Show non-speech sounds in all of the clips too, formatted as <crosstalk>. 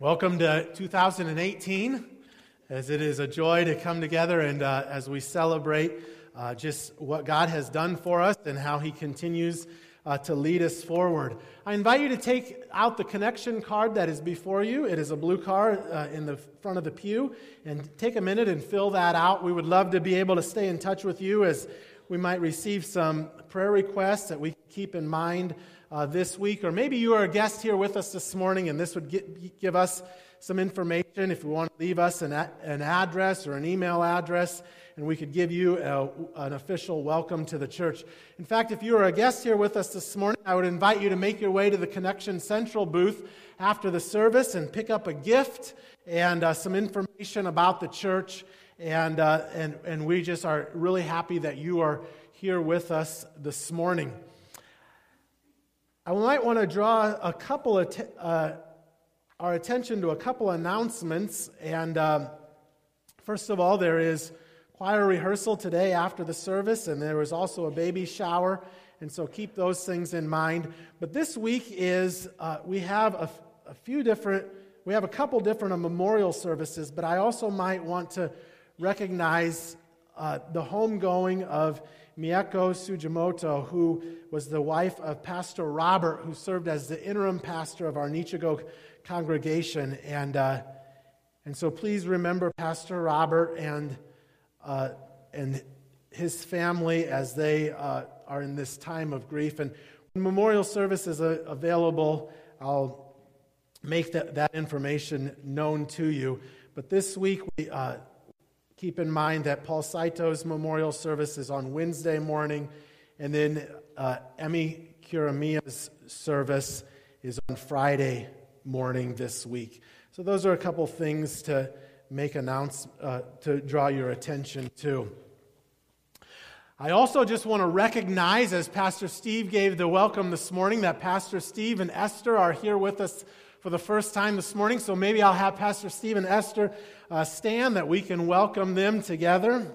Welcome to 2018, as it is a joy to come together and uh, as we celebrate uh, just what God has done for us and how He continues uh, to lead us forward. I invite you to take out the connection card that is before you. It is a blue card uh, in the front of the pew, and take a minute and fill that out. We would love to be able to stay in touch with you as we might receive some prayer requests that we keep in mind uh, this week, or maybe you are a guest here with us this morning, and this would get, give us some information if you want to leave us an, a, an address or an email address, and we could give you a, an official welcome to the church. In fact, if you are a guest here with us this morning, I would invite you to make your way to the Connection Central booth after the service and pick up a gift and uh, some information about the church. And, uh, and, and we just are really happy that you are here with us this morning. I might want to draw a couple of t- uh, our attention to a couple announcements. And um, first of all, there is choir rehearsal today after the service, and there is also a baby shower. And so keep those things in mind. But this week is uh, we have a, a few different, we have a couple different memorial services, but I also might want to recognize uh, the homegoing of Miyako Sujimoto, who was the wife of Pastor Robert, who served as the interim pastor of our Nichigo congregation. And, uh, and so please remember Pastor Robert and, uh, and his family as they uh, are in this time of grief. And when memorial service is uh, available, I'll make that, that information known to you. But this week, we, uh, Keep in mind that Paul Saito's memorial service is on Wednesday morning, and then uh, Emmy Kuramiya's service is on Friday morning this week. So those are a couple things to make announce uh, to draw your attention to. I also just want to recognize, as Pastor Steve gave the welcome this morning, that Pastor Steve and Esther are here with us for the first time this morning. So maybe I'll have Pastor Steve and Esther uh, stand that we can welcome them together.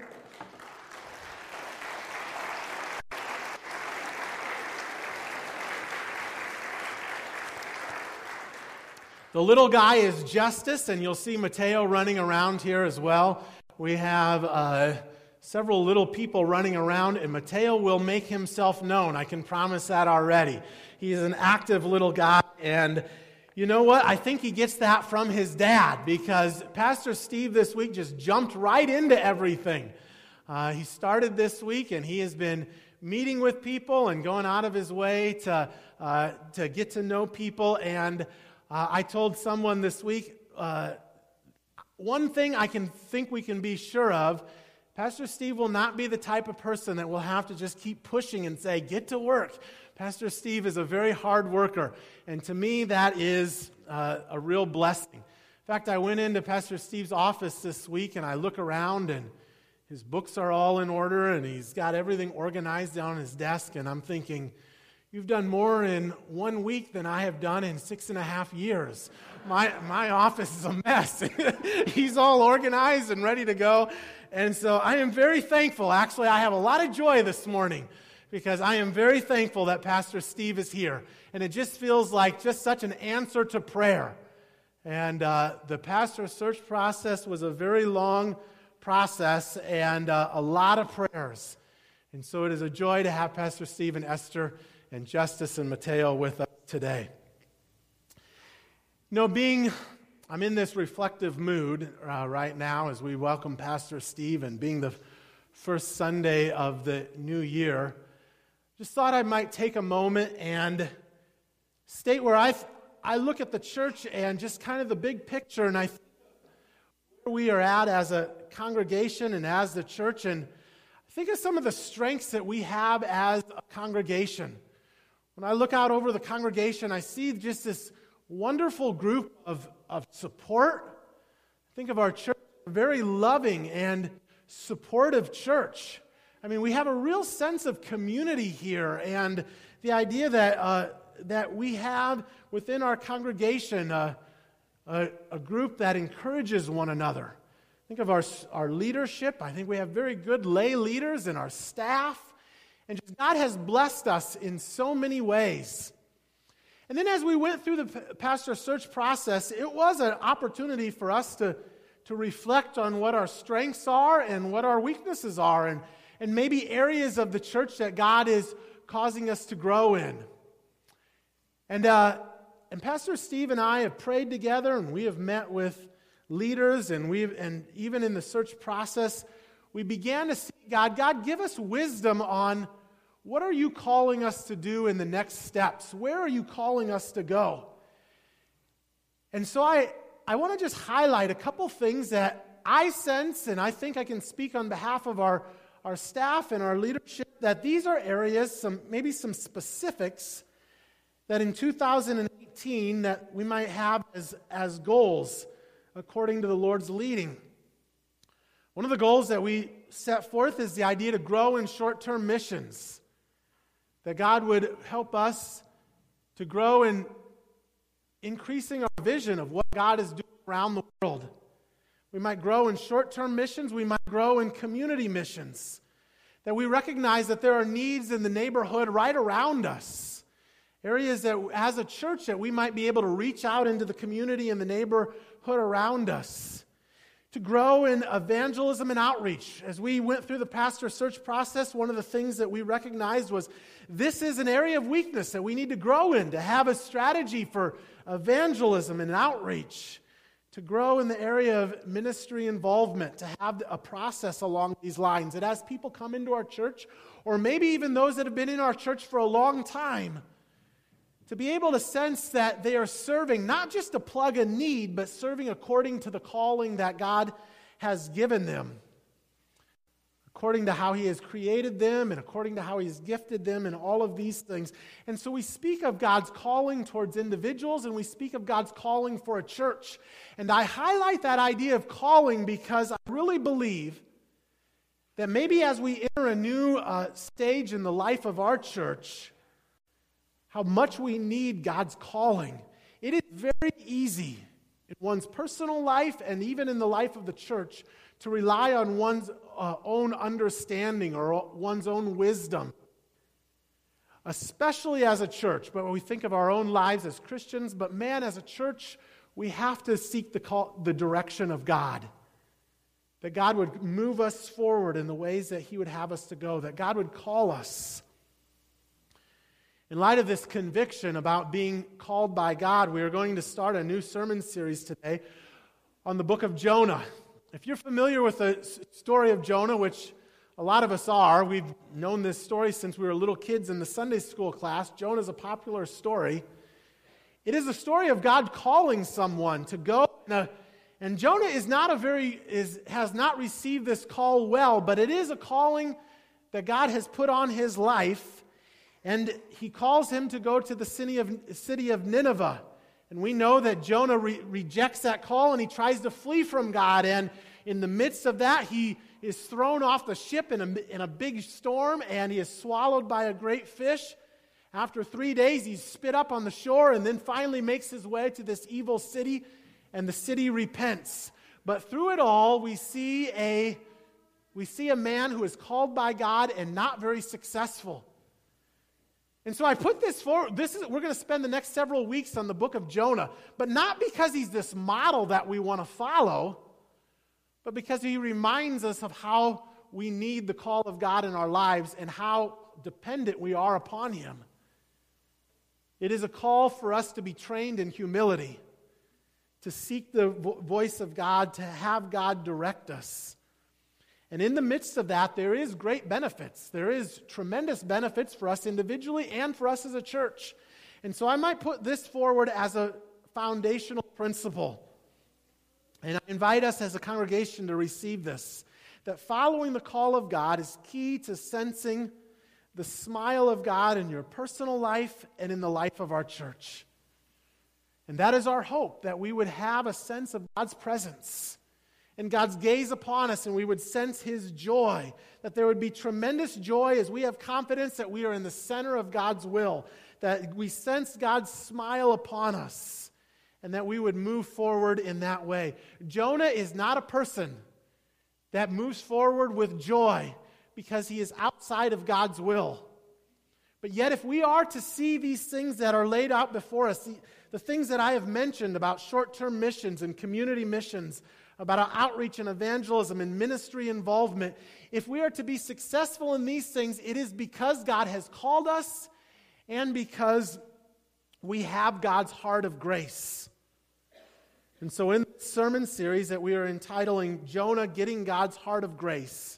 The little guy is Justice, and you'll see Mateo running around here as well. We have uh, several little people running around, and Mateo will make himself known. I can promise that already. He's an active little guy, and you know what? I think he gets that from his dad because Pastor Steve this week just jumped right into everything. Uh, he started this week and he has been meeting with people and going out of his way to, uh, to get to know people. And uh, I told someone this week uh, one thing I can think we can be sure of Pastor Steve will not be the type of person that will have to just keep pushing and say, get to work. Pastor Steve is a very hard worker, and to me, that is uh, a real blessing. In fact, I went into Pastor Steve's office this week and I look around, and his books are all in order, and he's got everything organized on his desk, and I'm thinking, You've done more in one week than I have done in six and a half years. My, my office is a mess. <laughs> He's all organized and ready to go. And so I am very thankful. Actually, I have a lot of joy this morning because I am very thankful that Pastor Steve is here. And it just feels like just such an answer to prayer. And uh, the pastor search process was a very long process and uh, a lot of prayers. And so it is a joy to have Pastor Steve and Esther and Justice and Mateo with us today. You know, being, I'm in this reflective mood uh, right now as we welcome Pastor Steve and being the first Sunday of the new year just thought I might take a moment and state where I, I look at the church and just kind of the big picture, and I where we are at as a congregation and as the church, and think of some of the strengths that we have as a congregation. When I look out over the congregation, I see just this wonderful group of, of support. Think of our church, a very loving and supportive church. I mean, we have a real sense of community here, and the idea that, uh, that we have within our congregation uh, a, a, group that encourages one another. Think of our, our leadership. I think we have very good lay leaders and our staff. And God has blessed us in so many ways. And then as we went through the pastor search process, it was an opportunity for us to, to reflect on what our strengths are and what our weaknesses are, and, and maybe areas of the church that God is causing us to grow in. And, uh, and Pastor Steve and I have prayed together, and we have met with leaders, and, we and even in the search process, we began to see God, God, give us wisdom on what are you calling us to do in the next steps? Where are you calling us to go? And so I, I want to just highlight a couple things that I sense, and I think I can speak on behalf of our, our staff and our leadership, that these are areas, some, maybe some specifics, that in 2018 that we might have as, as goals according to the Lord's leading. One of the goals that we set forth is the idea to grow in short term missions. That God would help us to grow in increasing our vision of what God is doing around the world. We might grow in short term missions, we might grow in community missions. That we recognize that there are needs in the neighborhood right around us. Areas that, as a church, that we might be able to reach out into the community and the neighborhood around us to grow in evangelism and outreach. As we went through the pastor search process, one of the things that we recognized was this is an area of weakness that we need to grow in, to have a strategy for evangelism and outreach, to grow in the area of ministry involvement, to have a process along these lines. That as people come into our church, or maybe even those that have been in our church for a long time, to be able to sense that they are serving not just to plug a need, but serving according to the calling that God has given them, according to how He has created them and according to how He has gifted them, and all of these things. And so we speak of God's calling towards individuals and we speak of God's calling for a church. And I highlight that idea of calling because I really believe that maybe as we enter a new uh, stage in the life of our church, how much we need God's calling. It is very easy in one's personal life and even in the life of the church to rely on one's uh, own understanding or one's own wisdom. Especially as a church, but when we think of our own lives as Christians, but man, as a church, we have to seek the, call, the direction of God. That God would move us forward in the ways that He would have us to go, that God would call us in light of this conviction about being called by God, we are going to start a new sermon series today on the book of Jonah. If you're familiar with the story of Jonah, which a lot of us are, we've known this story since we were little kids in the Sunday school class. Jonah is a popular story. It is a story of God calling someone to go. Uh, and Jonah is not a very, is, has not received this call well, but it is a calling that God has put on his life and he calls him to go to the city of, city of Nineveh. And we know that Jonah re- rejects that call and he tries to flee from God. And in the midst of that, he is thrown off the ship in a, in a big storm and he is swallowed by a great fish. After three days, he's spit up on the shore and then finally makes his way to this evil city, and the city repents. But through it all, we see a, we see a man who is called by God and not very successful. And so I put this forward. this is we're going to spend the next several weeks on the book of Jonah, but not because he's this model that we want to follow, but because he reminds us of how we need the call of God in our lives and how dependent we are upon him. It is a call for us to be trained in humility, to seek the vo- voice of God, to have God direct us. And in the midst of that, there is great benefits. There is tremendous benefits for us individually and for us as a church. And so I might put this forward as a foundational principle. And I invite us as a congregation to receive this that following the call of God is key to sensing the smile of God in your personal life and in the life of our church. And that is our hope that we would have a sense of God's presence and God's gaze upon us, and we would sense His joy. That there would be tremendous joy as we have confidence that we are in the center of God's will, that we sense God's smile upon us, and that we would move forward in that way. Jonah is not a person that moves forward with joy because he is outside of God's will. But yet, if we are to see these things that are laid out before us, the, the things that I have mentioned about short term missions and community missions, about our outreach and evangelism and ministry involvement, if we are to be successful in these things, it is because God has called us and because we have God's heart of grace. And so, in this sermon series that we are entitling Jonah Getting God's Heart of Grace,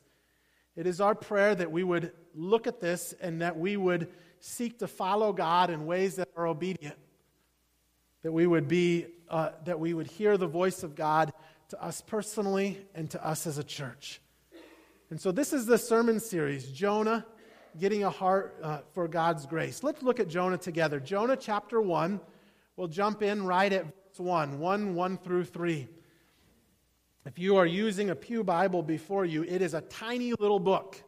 it is our prayer that we would look at this and that we would seek to follow God in ways that are obedient. That we would be, uh, that we would hear the voice of God to us personally and to us as a church. And so, this is the sermon series Jonah getting a heart uh, for God's grace. Let's look at Jonah together. Jonah chapter 1. We'll jump in right at verse 1, 1, 1 through 3. If you are using a Pew Bible before you, it is a tiny little book.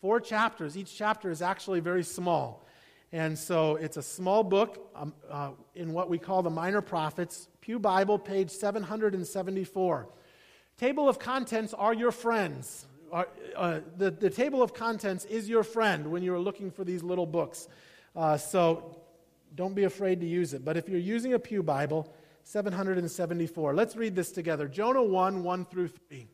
Four chapters. Each chapter is actually very small. And so it's a small book um, uh, in what we call the Minor Prophets, Pew Bible, page 774. Table of contents are your friends. Uh, uh, the, the table of contents is your friend when you're looking for these little books. Uh, so don't be afraid to use it. But if you're using a Pew Bible, 774. Let's read this together Jonah 1 1 through 3.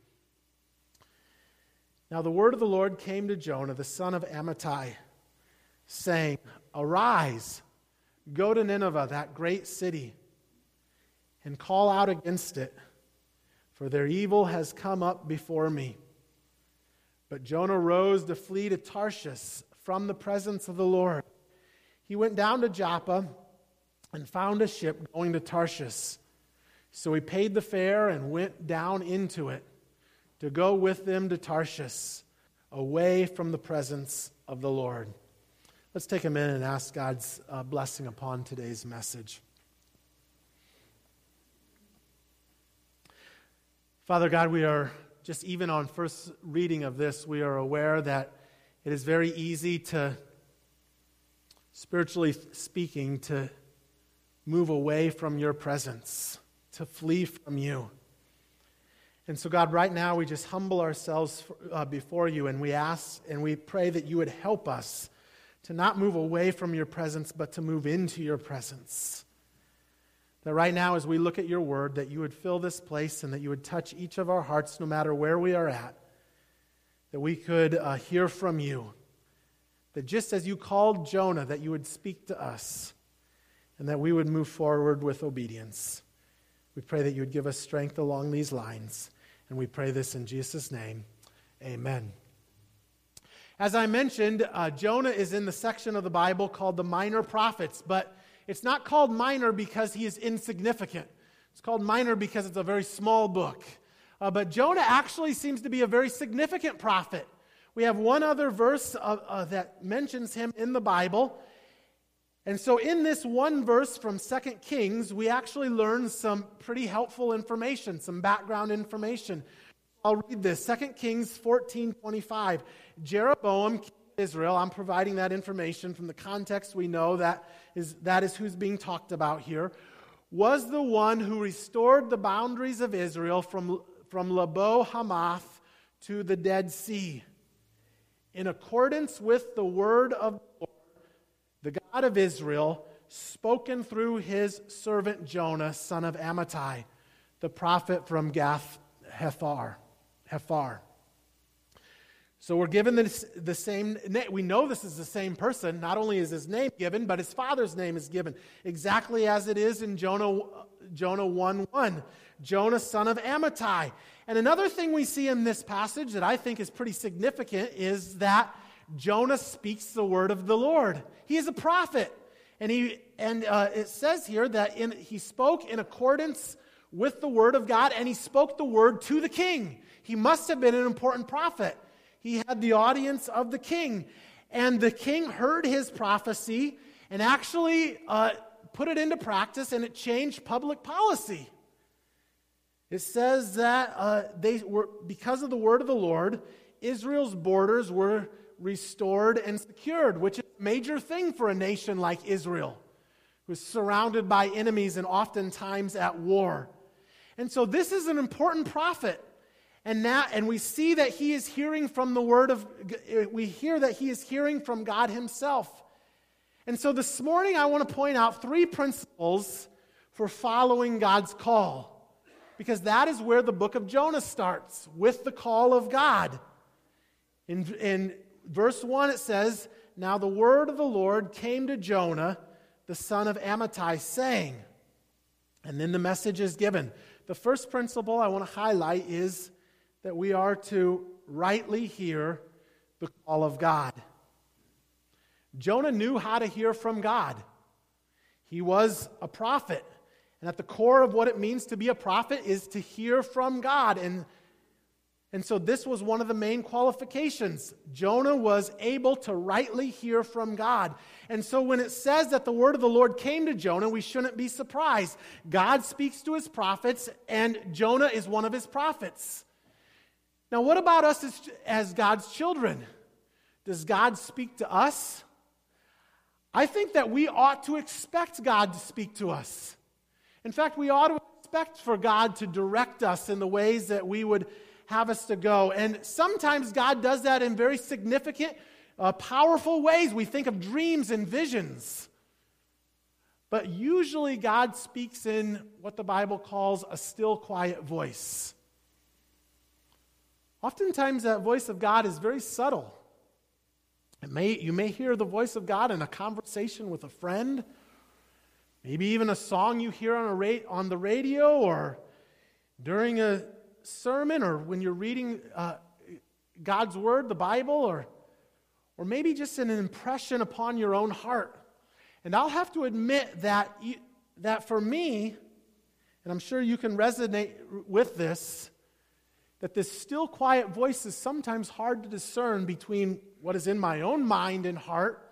Now the word of the Lord came to Jonah, the son of Amittai, saying, Arise, go to Nineveh, that great city, and call out against it, for their evil has come up before me. But Jonah rose to flee to Tarshish from the presence of the Lord. He went down to Joppa and found a ship going to Tarshish. So he paid the fare and went down into it to go with them to Tarshish, away from the presence of the Lord. Let's take a minute and ask God's uh, blessing upon today's message. Father God, we are just even on first reading of this, we are aware that it is very easy to, spiritually speaking, to move away from your presence, to flee from you. And so, God, right now we just humble ourselves uh, before you and we ask and we pray that you would help us to not move away from your presence, but to move into your presence. That right now, as we look at your word, that you would fill this place and that you would touch each of our hearts no matter where we are at. That we could uh, hear from you. That just as you called Jonah, that you would speak to us and that we would move forward with obedience. We pray that you would give us strength along these lines. And we pray this in Jesus' name. Amen. As I mentioned, uh, Jonah is in the section of the Bible called the Minor Prophets, but it's not called minor because he is insignificant. It's called minor because it's a very small book. Uh, but Jonah actually seems to be a very significant prophet. We have one other verse uh, uh that mentions him in the Bible, and so, in this one verse from 2 Kings, we actually learn some pretty helpful information, some background information. I'll read this 2 Kings 14 25. Jeroboam, Israel, I'm providing that information from the context we know that is, that is who's being talked about here, was the one who restored the boundaries of Israel from, from Lebo Hamath to the Dead Sea. In accordance with the word of the God of Israel, spoken through his servant Jonah, son of Amittai, the prophet from Gath Hepher. Hepher. So we're given this, the same name. We know this is the same person. Not only is his name given, but his father's name is given, exactly as it is in Jonah, Jonah 1 1. Jonah, son of Amittai. And another thing we see in this passage that I think is pretty significant is that Jonah speaks the word of the Lord. He is a prophet. And, he, and uh, it says here that in, he spoke in accordance with the word of God and he spoke the word to the king. He must have been an important prophet. He had the audience of the king. And the king heard his prophecy and actually uh, put it into practice and it changed public policy. It says that uh, they were, because of the word of the Lord, Israel's borders were restored and secured, which is a major thing for a nation like Israel, who's surrounded by enemies and oftentimes at war. And so this is an important prophet. And now, and we see that he is hearing from the word of, we hear that he is hearing from God himself. And so this morning, I want to point out three principles for following God's call. Because that is where the book of Jonah starts, with the call of God. In, in verse 1, it says, Now the word of the Lord came to Jonah, the son of Amittai, saying, and then the message is given. The first principle I want to highlight is that we are to rightly hear the call of God. Jonah knew how to hear from God. He was a prophet. And at the core of what it means to be a prophet is to hear from God. And, and so this was one of the main qualifications. Jonah was able to rightly hear from God. And so when it says that the word of the Lord came to Jonah, we shouldn't be surprised. God speaks to his prophets, and Jonah is one of his prophets. Now, what about us as, as God's children? Does God speak to us? I think that we ought to expect God to speak to us. In fact, we ought to expect for God to direct us in the ways that we would have us to go. And sometimes God does that in very significant, uh, powerful ways. We think of dreams and visions. But usually, God speaks in what the Bible calls a still, quiet voice. Oftentimes, that voice of God is very subtle. May, you may hear the voice of God in a conversation with a friend, maybe even a song you hear on, a ra- on the radio or during a sermon or when you're reading uh, God's Word, the Bible, or, or maybe just an impression upon your own heart. And I'll have to admit that, that for me, and I'm sure you can resonate with this, that this still quiet voice is sometimes hard to discern between what is in my own mind and heart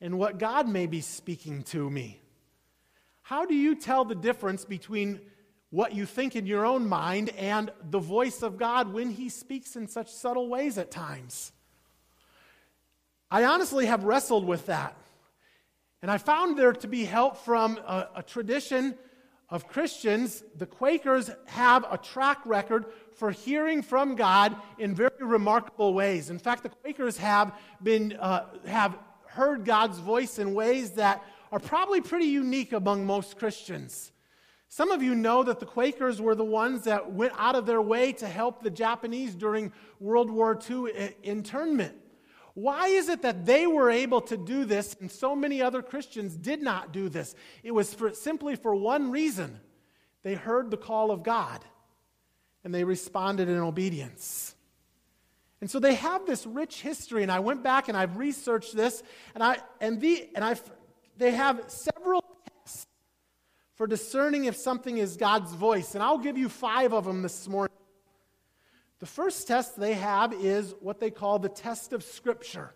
and what God may be speaking to me. How do you tell the difference between what you think in your own mind and the voice of God when He speaks in such subtle ways at times? I honestly have wrestled with that. And I found there to be help from a, a tradition of Christians. The Quakers have a track record for hearing from God in very remarkable ways. In fact, the Quakers have been uh, have heard God's voice in ways that are probably pretty unique among most Christians. Some of you know that the Quakers were the ones that went out of their way to help the Japanese during World War II internment. Why is it that they were able to do this and so many other Christians did not do this? It was for, simply for one reason they heard the call of God and they responded in obedience. And so they have this rich history, and I went back and I've researched this, and I and the and I they have several tests for discerning if something is God's voice, and I'll give you five of them this morning. The first test they have is what they call the test of Scripture.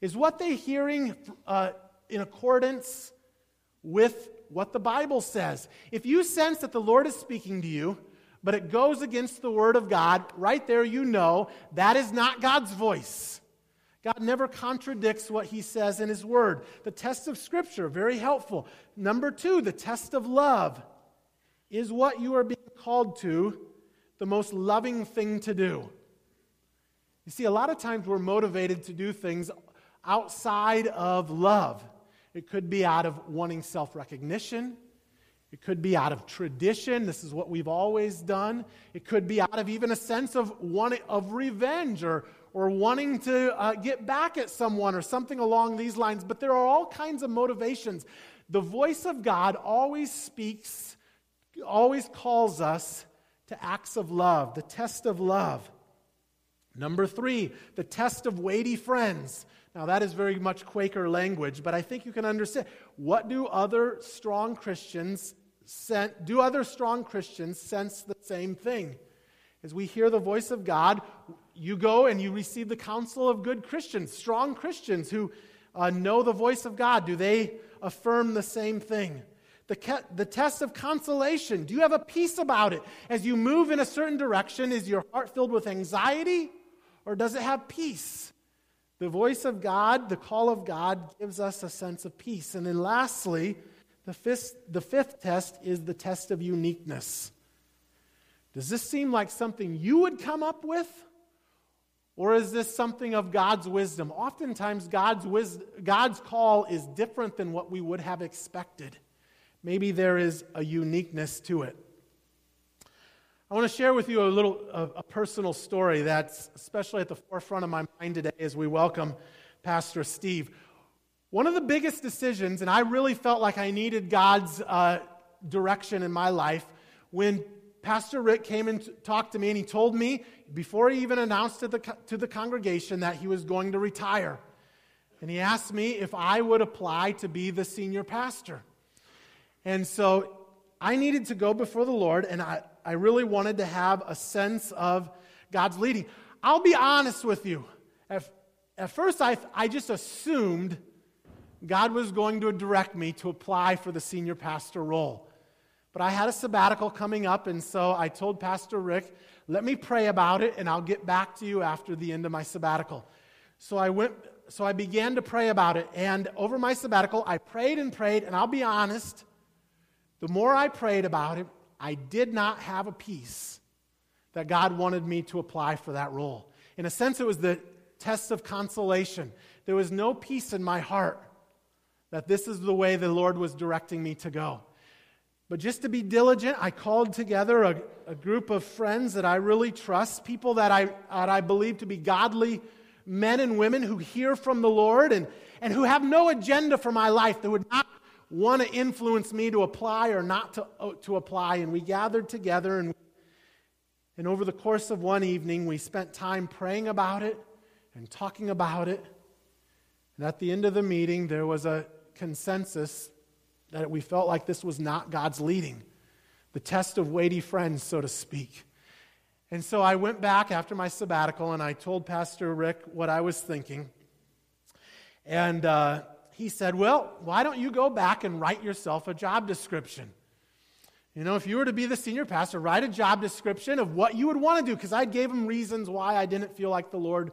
Is what they hearing uh, in accordance with what the Bible says? If you sense that the Lord is speaking to you, but it goes against the Word of God, right there you know that is not God's voice. God never contradicts what He says in His Word. The test of Scripture, very helpful. Number two, the test of love. Is what you are being called to the most loving thing to do? You see, a lot of times we're motivated to do things outside of love. It could be out of wanting self recognition. It could be out of tradition. This is what we've always done. It could be out of even a sense of wanting, of revenge or, or wanting to uh, get back at someone or something along these lines. But there are all kinds of motivations. The voice of God always speaks, always calls us to acts of love, the test of love. Number three, the test of weighty friends. Now, that is very much Quaker language, but I think you can understand. What do other strong Christians sense, do other strong Christians sense the same thing? As we hear the voice of God, you go and you receive the counsel of good Christians, strong Christians who uh, know the voice of God. Do they affirm the same thing? The, ke- the test of consolation. Do you have a peace about it? As you move in a certain direction, is your heart filled with anxiety or does it have peace? The voice of God, the call of God, gives us a sense of peace. And then lastly, the fifth, the fifth test is the test of uniqueness. Does this seem like something you would come up with? Or is this something of God's wisdom? Oftentimes, God's, God's call is different than what we would have expected. Maybe there is a uniqueness to it. I want to share with you a little a, a personal story that's especially at the forefront of my mind today as we welcome Pastor Steve. One of the biggest decisions, and I really felt like I needed God's uh, direction in my life when Pastor Rick came and talked to me, and he told me before he even announced to the, to the congregation that he was going to retire. And he asked me if I would apply to be the senior pastor. And so I needed to go before the Lord, and I, I really wanted to have a sense of God's leading. I'll be honest with you. At, at first, I, I just assumed God was going to direct me to apply for the senior pastor role. But I had a sabbatical coming up, and so I told Pastor Rick, let me pray about it, and I'll get back to you after the end of my sabbatical. So I went, so I began to pray about it, and over my sabbatical, I prayed and prayed, and I'll be honest, the more I prayed about it, I did not have a peace that God wanted me to apply for that role. In a sense, it was the test of consolation. There was no peace in my heart that this is the way the Lord was directing me to go. But just to be diligent, I called together a, a group of friends that I really trust, people that I, that I believe to be godly men and women who hear from the Lord and, and who have no agenda for my life, that would not want to influence me to apply or not to, uh, to apply. And we gathered together, and, and over the course of one evening, we spent time praying about it and talking about it. And at the end of the meeting, there was a consensus that we felt like this was not God's leading, the test of weighty friends, so to speak. And so I went back after my sabbatical and I told Pastor Rick what I was thinking. And uh, he said, Well, why don't you go back and write yourself a job description? You know, if you were to be the senior pastor, write a job description of what you would want to do, because I gave him reasons why I didn't feel like the Lord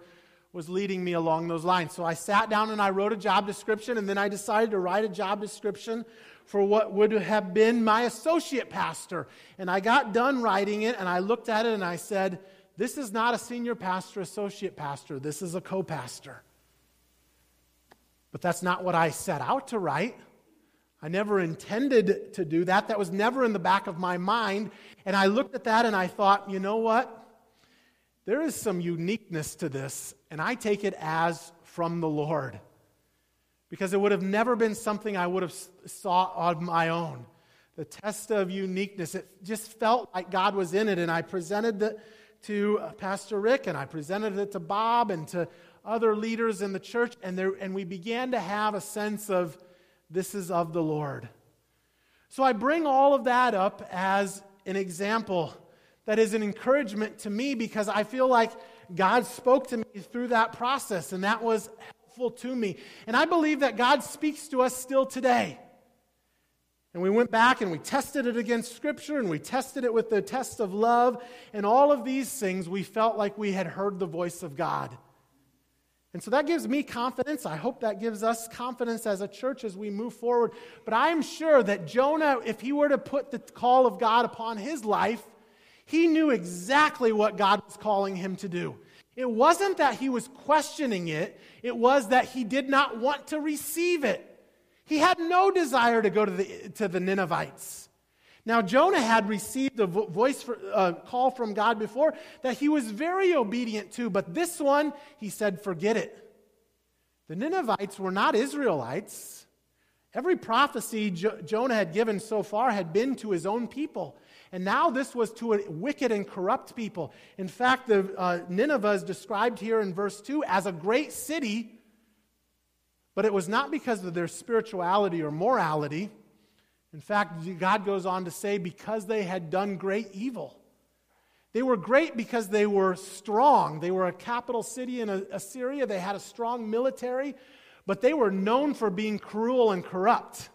was leading me along those lines. So I sat down and I wrote a job description, and then I decided to write a job description for what would have been my associate pastor. And I got done writing it, and I looked at it and I said, This is not a senior pastor, associate pastor. This is a co pastor. But that's not what I set out to write. I never intended to do that. That was never in the back of my mind. And I looked at that and I thought, you know what? There is some uniqueness to this, and I take it as from the Lord. Because it would have never been something I would have sought on my own. The test of uniqueness, it just felt like God was in it, and I presented it to uh, Pastor Rick, and I presented it to Bob and to other leaders in the church, and, there, and we began to have a sense of this is of the Lord. So I bring all of that up as an example that is an encouragement to me because I feel like God spoke to me through that process, and that was helpful to me. And I believe that God speaks to us still today. And we went back and we tested it against Scripture and we tested it with the test of love. And all of these things, we felt like we had heard the voice of God. And so that gives me confidence. I hope that gives us confidence as a church as we move forward. But I am sure that Jonah, if he were to put the call of God upon his life, he knew exactly what God was calling him to do. It wasn't that he was questioning it, it was that he did not want to receive it. He had no desire to go to the, to the Ninevites. Now, Jonah had received a voice for, uh, call from God before that he was very obedient to, but this one, he said, forget it. The Ninevites were not Israelites. Every prophecy jo- Jonah had given so far had been to his own people. And now this was to a wicked and corrupt people. In fact, the, uh, Nineveh is described here in verse 2 as a great city, but it was not because of their spirituality or morality. In fact, God goes on to say, because they had done great evil. They were great because they were strong. They were a capital city in Assyria. They had a strong military, but they were known for being cruel and corrupt.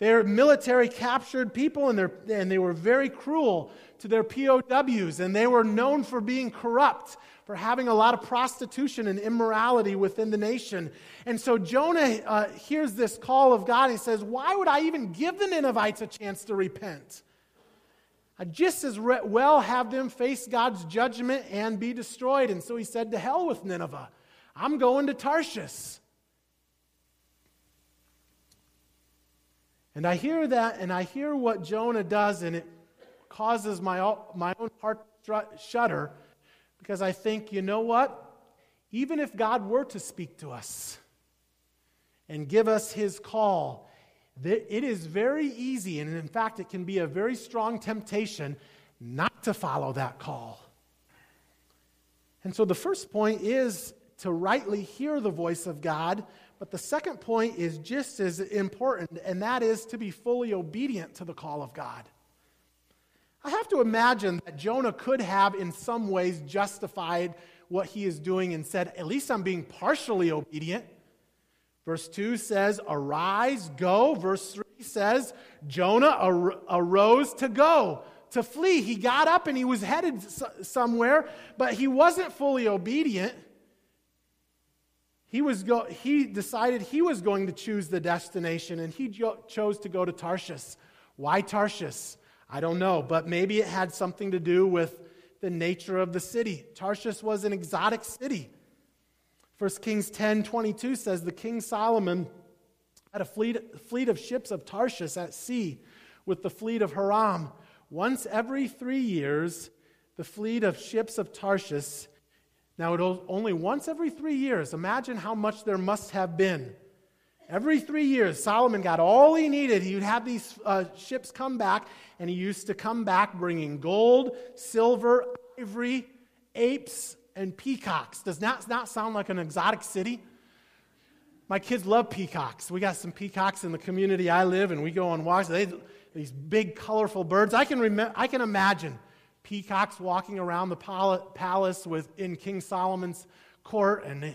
Their military captured people and, and they were very cruel to their POWs, and they were known for being corrupt, for having a lot of prostitution and immorality within the nation. And so Jonah uh, hears this call of God and he says, Why would I even give the Ninevites a chance to repent? I'd just as well have them face God's judgment and be destroyed. And so he said, To hell with Nineveh. I'm going to Tarshish. And I hear that, and I hear what Jonah does, and it causes my, my own heart shudder because I think, you know what? Even if God were to speak to us and give us his call, it is very easy, and in fact, it can be a very strong temptation not to follow that call. And so the first point is to rightly hear the voice of God, but the second point is just as important, and that is to be fully obedient to the call of God. I have to imagine that Jonah could have, in some ways, justified what he is doing and said, At least I'm being partially obedient. Verse 2 says, Arise, go. Verse 3 says, Jonah ar- arose to go, to flee. He got up and he was headed somewhere, but he wasn't fully obedient. He, was go- he decided he was going to choose the destination and he jo- chose to go to Tarshish. Why Tarshish? I don't know, but maybe it had something to do with the nature of the city. Tarshish was an exotic city. 1 Kings 10 22 says, The king Solomon had a fleet, fleet of ships of Tarshish at sea with the fleet of Hiram. Once every three years, the fleet of ships of Tarshish, now it only once every three years. Imagine how much there must have been. Every three years, Solomon got all he needed. He would have these uh, ships come back, and he used to come back bringing gold, silver, ivory, apes, and peacocks. Does that not sound like an exotic city? My kids love peacocks. We got some peacocks in the community I live, and we go on walks. They, these big, colorful birds. I can, rem- I can imagine peacocks walking around the palace with, in King Solomon's court, and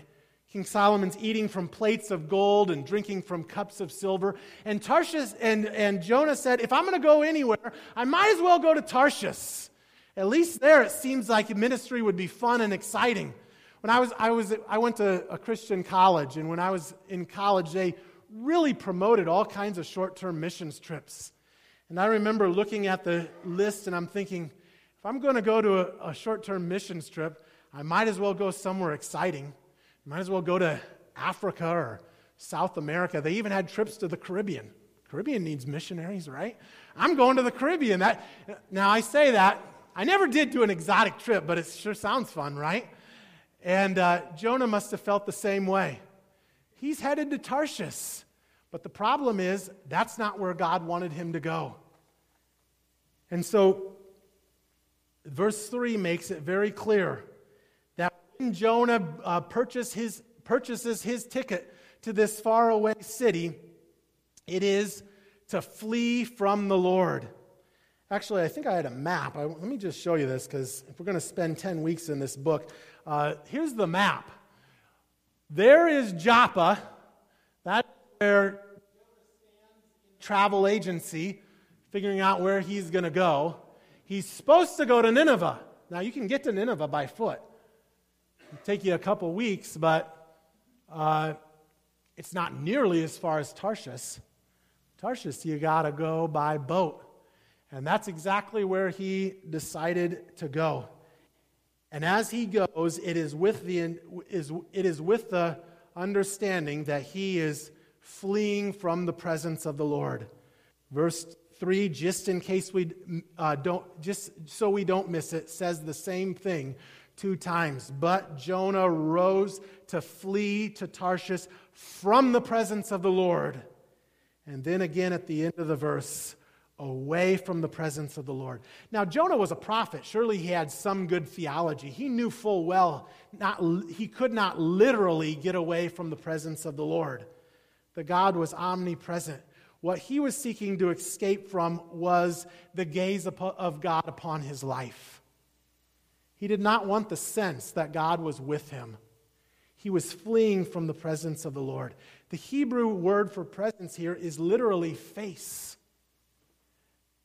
King Solomon's eating from plates of gold and drinking from cups of silver. And Tarshish and, and Jonah said, If I'm going to go anywhere, I might as well go to Tarshish. At least there, it seems like ministry would be fun and exciting. When I was, I was, I went to a Christian college, and when I was in college, they really promoted all kinds of short-term missions trips. And I remember looking at the list, and I'm thinking, if I'm going to go to a, a short-term missions trip, I might as well go somewhere exciting. Might as well go to Africa or South America. They even had trips to the Caribbean. Caribbean needs missionaries, right? I'm going to the Caribbean. That, now, I say that I never did do an exotic trip, but it sure sounds fun, right? And uh, Jonah must have felt the same way. He's headed to Tarshish, but the problem is that's not where God wanted him to go. And so, verse 3 makes it very clear Jonah uh, purchase his, purchases his ticket to this faraway city, it is to flee from the Lord. Actually, I think I had a map. I, let me just show you this because if we're going to spend 10 weeks in this book, uh, here's the map. There is Joppa. That's where travel agency figuring out where he's going to go. He's supposed to go to Nineveh. Now, you can get to Nineveh by foot. Take you a couple weeks, but uh, it's not nearly as far as Tarshish. Tarshish, you got to go by boat. And that's exactly where he decided to go. And as he goes, it is with the, is, it is with the understanding that he is fleeing from the presence of the Lord. Verse 3, just in case we uh, don't, just so we don't miss it, says the same thing two times. But Jonah rose to flee to Tarshish from the presence of the Lord. And then again at the end of the verse, away from the presence of the Lord. Now, Jonah was a prophet. Surely he had some good theology. He knew full well not, he could not literally get away from the presence of the Lord. The God was omnipresent. What he was seeking to escape from was the gaze of God upon his life. He did not want the sense that God was with him. He was fleeing from the presence of the Lord. The Hebrew word for presence here is literally face.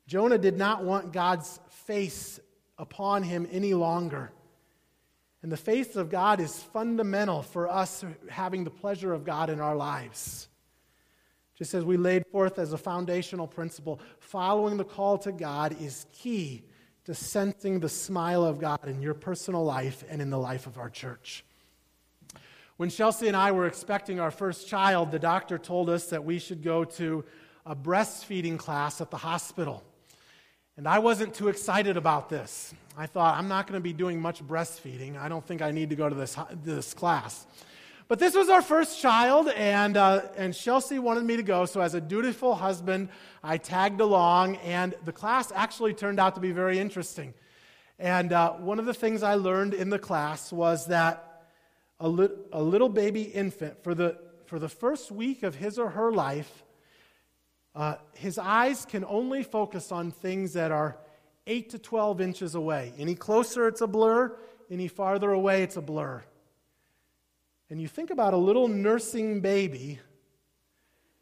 Jonah did not want God's face upon him any longer. And the face of God is fundamental for us having the pleasure of God in our lives. Just as we laid forth as a foundational principle, following the call to God is key to sensing the smile of God in your personal life and in the life of our church. When Chelsea and I were expecting our first child, the doctor told us that we should go to a breastfeeding class at the hospital. And I wasn't too excited about this. I thought, I'm not going to be doing much breastfeeding. I don't think I need to go to this, this class. But this was our first child, and, uh, and Chelsea wanted me to go. So, as a dutiful husband, I tagged along, and the class actually turned out to be very interesting. And uh, one of the things I learned in the class was that a, li- a little baby infant, for the, for the first week of his or her life, uh, his eyes can only focus on things that are 8 to 12 inches away. Any closer, it's a blur. Any farther away, it's a blur and you think about a little nursing baby,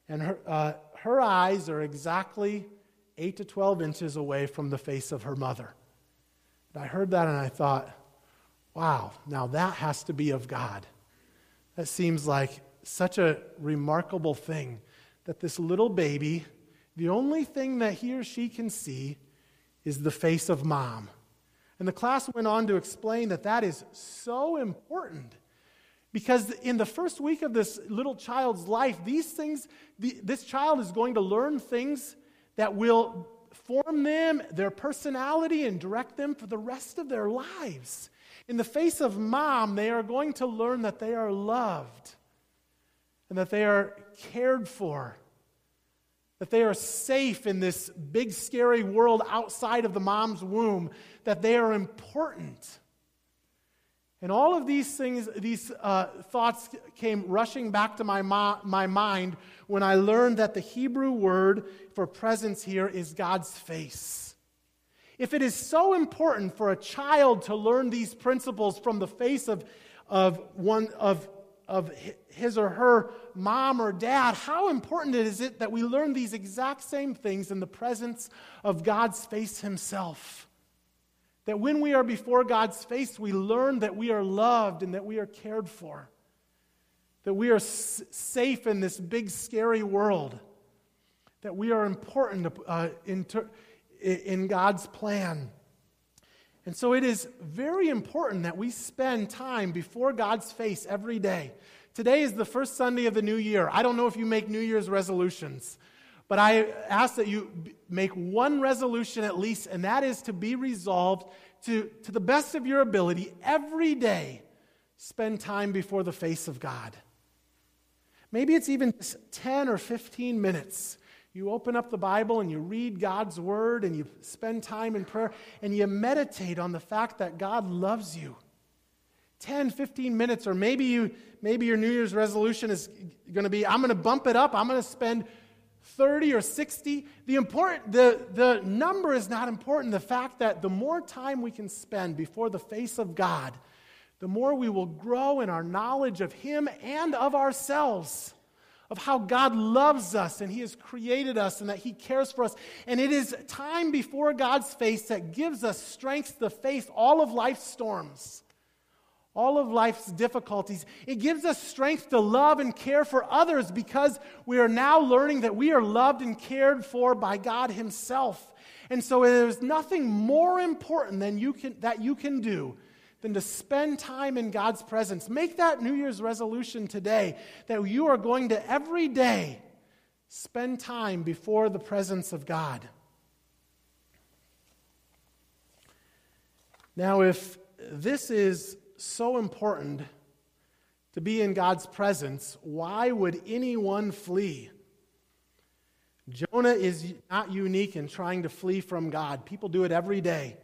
and her, uh, her eyes are exactly 8 to 12 inches away from the face of her mother. And I heard that and I thought, wow, now that has to be of God. That seems like such a remarkable thing that this little baby, the only thing that he or she can see is the face of mom. And the class went on to explain that that is so important because in the first week of this little child's life, these things, the, this child is going to learn things that will form them, their personality, and direct them for the rest of their lives. In the face of mom, they are going to learn that they are loved and that they are cared for, that they are safe in this big, scary world outside of the mom's womb, that they are important and all of these things, these uh, thoughts came rushing back to my, my mind when I learned that the Hebrew word for presence here is God's face. If it is so important for a child to learn these principles from the face of, of, one, of, of his or her mom or dad, how important is it that we learn these exact same things in the presence of God's face Himself? That when we are before God's face, we learn that we are loved and that we are cared for. That we are s- safe in this big, scary world. That we are important uh, in, ter- in God's plan. And so it is very important that we spend time before God's face every day. Today is the first Sunday of the new year. I don't know if you make New Year's resolutions, but I ask that you make one resolution at least, and that is to be resolved to, to the best of your ability, every day, spend time before the face of God. Maybe it's even just 10 or 15 minutes. You open up the Bible and you read God's word and you spend time in prayer and you meditate on the fact that God loves you. 10, 15 minutes, or maybe you maybe your New Year's resolution is going to be, I'm going to bump it up. I'm going to spend 30 or 60. The, important, the, the number is not important. The fact that the more time we can spend before the face of God, the more we will grow in our knowledge of Him and of ourselves, of how God loves us and He has created us and that He cares for us. And it is time before God's face that gives us strength to face all of life's storms all of life's difficulties. It gives us strength to love and care for others because we are now learning that we are loved and cared for by God Himself. And so there's nothing more important than you can, that you can do than to spend time in God's presence. Make that New Year's resolution today that you are going to every day spend time before the presence of God. Now, if this is so important to be in God's presence, why would anyone flee? Jonah is not unique in trying to flee from God. People do it every day.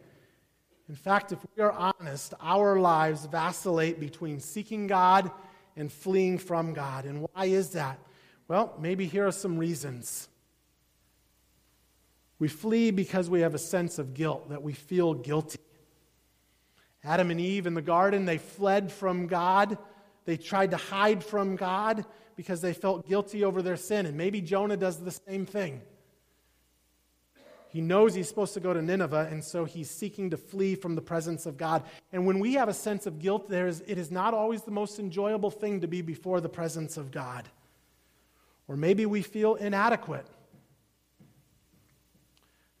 In fact, if we are honest, our lives vacillate between seeking God and fleeing from God. And why is that? Well, maybe here are some reasons. We flee because we have a sense of guilt, that we feel guilty. Adam and Eve in the garden, they fled from God. They tried to hide from God because they felt guilty over their sin. And maybe Jonah does the same thing. He knows he's supposed to go to Nineveh, and so he's seeking to flee from the presence of God. And when we have a sense of guilt, there is, it is not always the most enjoyable thing to be before the presence of God. Or maybe we feel inadequate.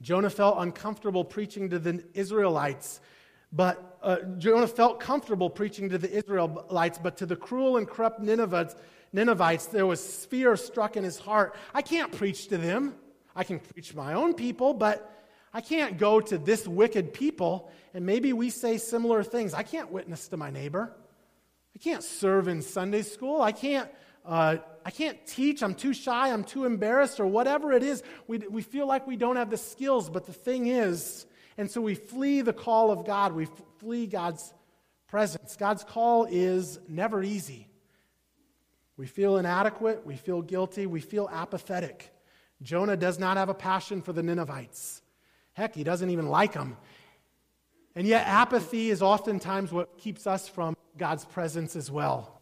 Jonah felt uncomfortable preaching to the Israelites, but uh, Jonah felt comfortable preaching to the Israelites, but to the cruel and corrupt Ninevites, Ninevites, there was fear struck in his heart. I can't preach to them. I can preach my own people, but I can't go to this wicked people. And maybe we say similar things. I can't witness to my neighbor. I can't serve in Sunday school. I can't, uh, I can't teach. I'm too shy. I'm too embarrassed, or whatever it is. We, we feel like we don't have the skills. But the thing is, and so we flee the call of God. We flee God's presence. God's call is never easy. We feel inadequate. We feel guilty. We feel apathetic. Jonah does not have a passion for the Ninevites. Heck, he doesn't even like them. And yet, apathy is oftentimes what keeps us from God's presence as well.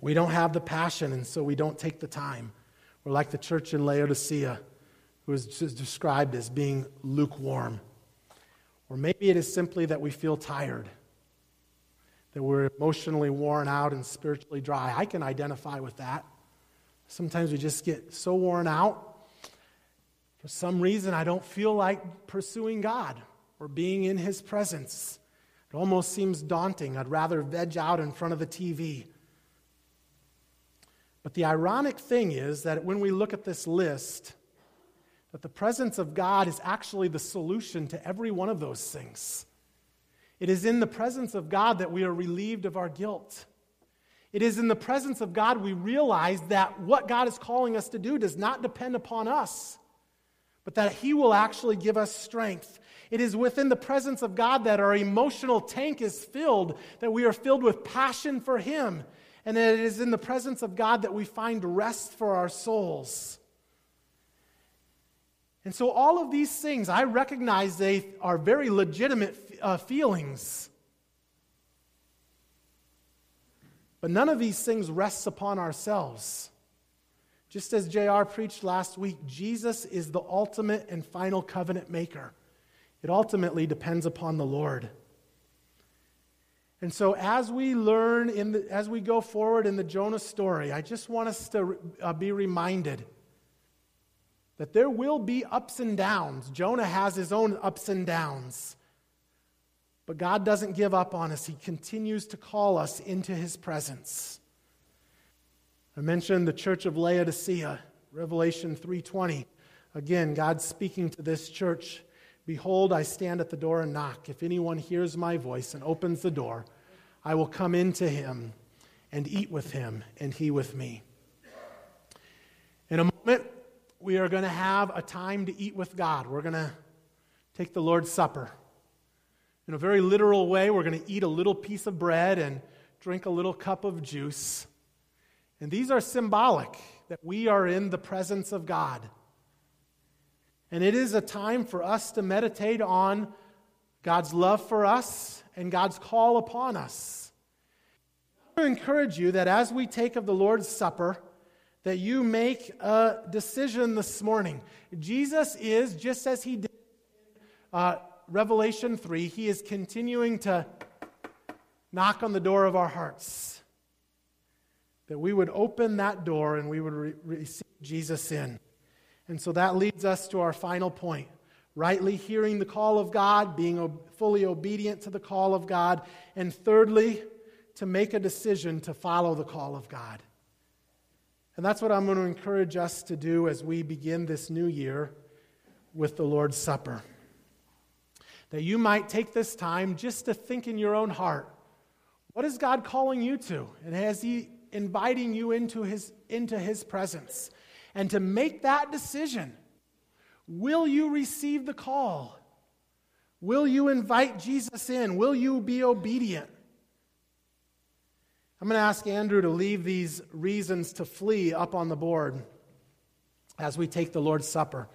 We don't have the passion, and so we don't take the time. We're like the church in Laodicea, who is described as being lukewarm. Or maybe it is simply that we feel tired, that we're emotionally worn out and spiritually dry. I can identify with that. Sometimes we just get so worn out for some reason, I don't feel like pursuing God or being in His presence. It almost seems daunting. I'd rather veg out in front of the TV. But the ironic thing is that when we look at this list, that the presence of God is actually the solution to every one of those things. It is in the presence of God that we are relieved of our guilt. It is in the presence of God we realize that what God is calling us to do does not depend upon us but that He will actually give us strength. It is within the presence of God that our emotional tank is filled, that we are filled with passion for Him, and that it is in the presence of God that we find rest for our souls. And so, all of these things, I recognize they are very legitimate uh, feelings. But none of these things rests upon ourselves. Just as JR preached last week, Jesus is the ultimate and final covenant maker. It ultimately depends upon the Lord. And so, as we learn, in the, as we go forward in the Jonah story, I just want us to uh, be reminded that there will be ups and downs. Jonah has his own ups and downs. But God doesn't give up on us, He continues to call us into His presence. I mentioned the church of Laodicea, Revelation 3:20. Again, God speaking to this church, "Behold, I stand at the door and knock. If anyone hears my voice and opens the door, I will come into him and eat with him and he with me." In a moment, we are going to have a time to eat with God. We're going to take the Lord's Supper. In a very literal way, we're going to eat a little piece of bread and drink a little cup of juice. And these are symbolic that we are in the presence of God. And it is a time for us to meditate on God's love for us and God's call upon us. I encourage you that as we take of the Lord's Supper, that you make a decision this morning. Jesus is, just as he did uh, Revelation 3, he is continuing to knock on the door of our hearts that we would open that door and we would re- receive Jesus in. And so that leads us to our final point rightly hearing the call of God, being fully obedient to the call of God, and thirdly, to make a decision to follow the call of God. And that's what I'm going to encourage us to do as we begin this new year with the Lord's Supper. That you might take this time just to think in your own heart what is God calling you to? And has He inviting you into his, into his presence. And to make that decision, will you receive the call? Will you invite Jesus in? Will you be obedient? I'm going to ask Andrew to leave these reasons to flee up on the board as we take the Lord's Supper.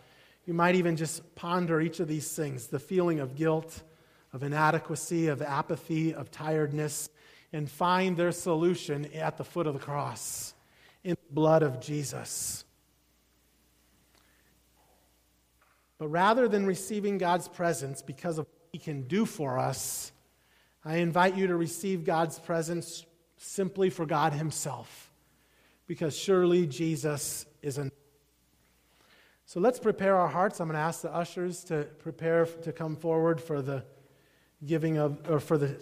You might even just ponder each of these things the feeling of guilt, of inadequacy, of apathy, of tiredness, and find their solution at the foot of the cross in the blood of Jesus. But rather than receiving God's presence because of what He can do for us, I invite you to receive God's presence simply for God Himself. because surely Jesus is enough. So let's prepare our hearts. I'm going to ask the ushers to prepare to come forward for the giving of, or for the,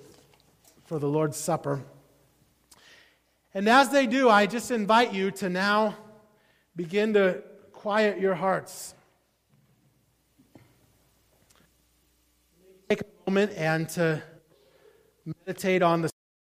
for the Lord's Supper. And as they do, I just invite you to now begin to quiet your hearts. Take a moment and to meditate on the